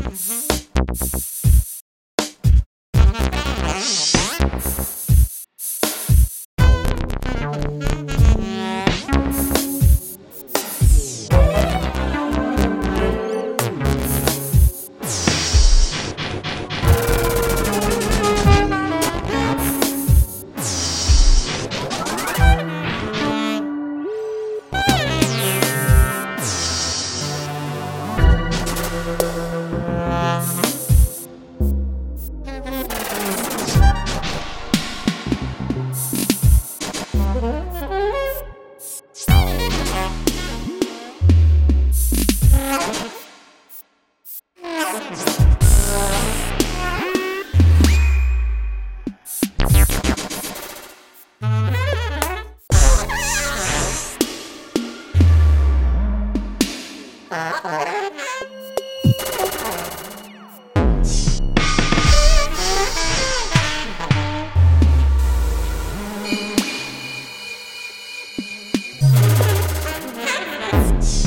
you Thanks.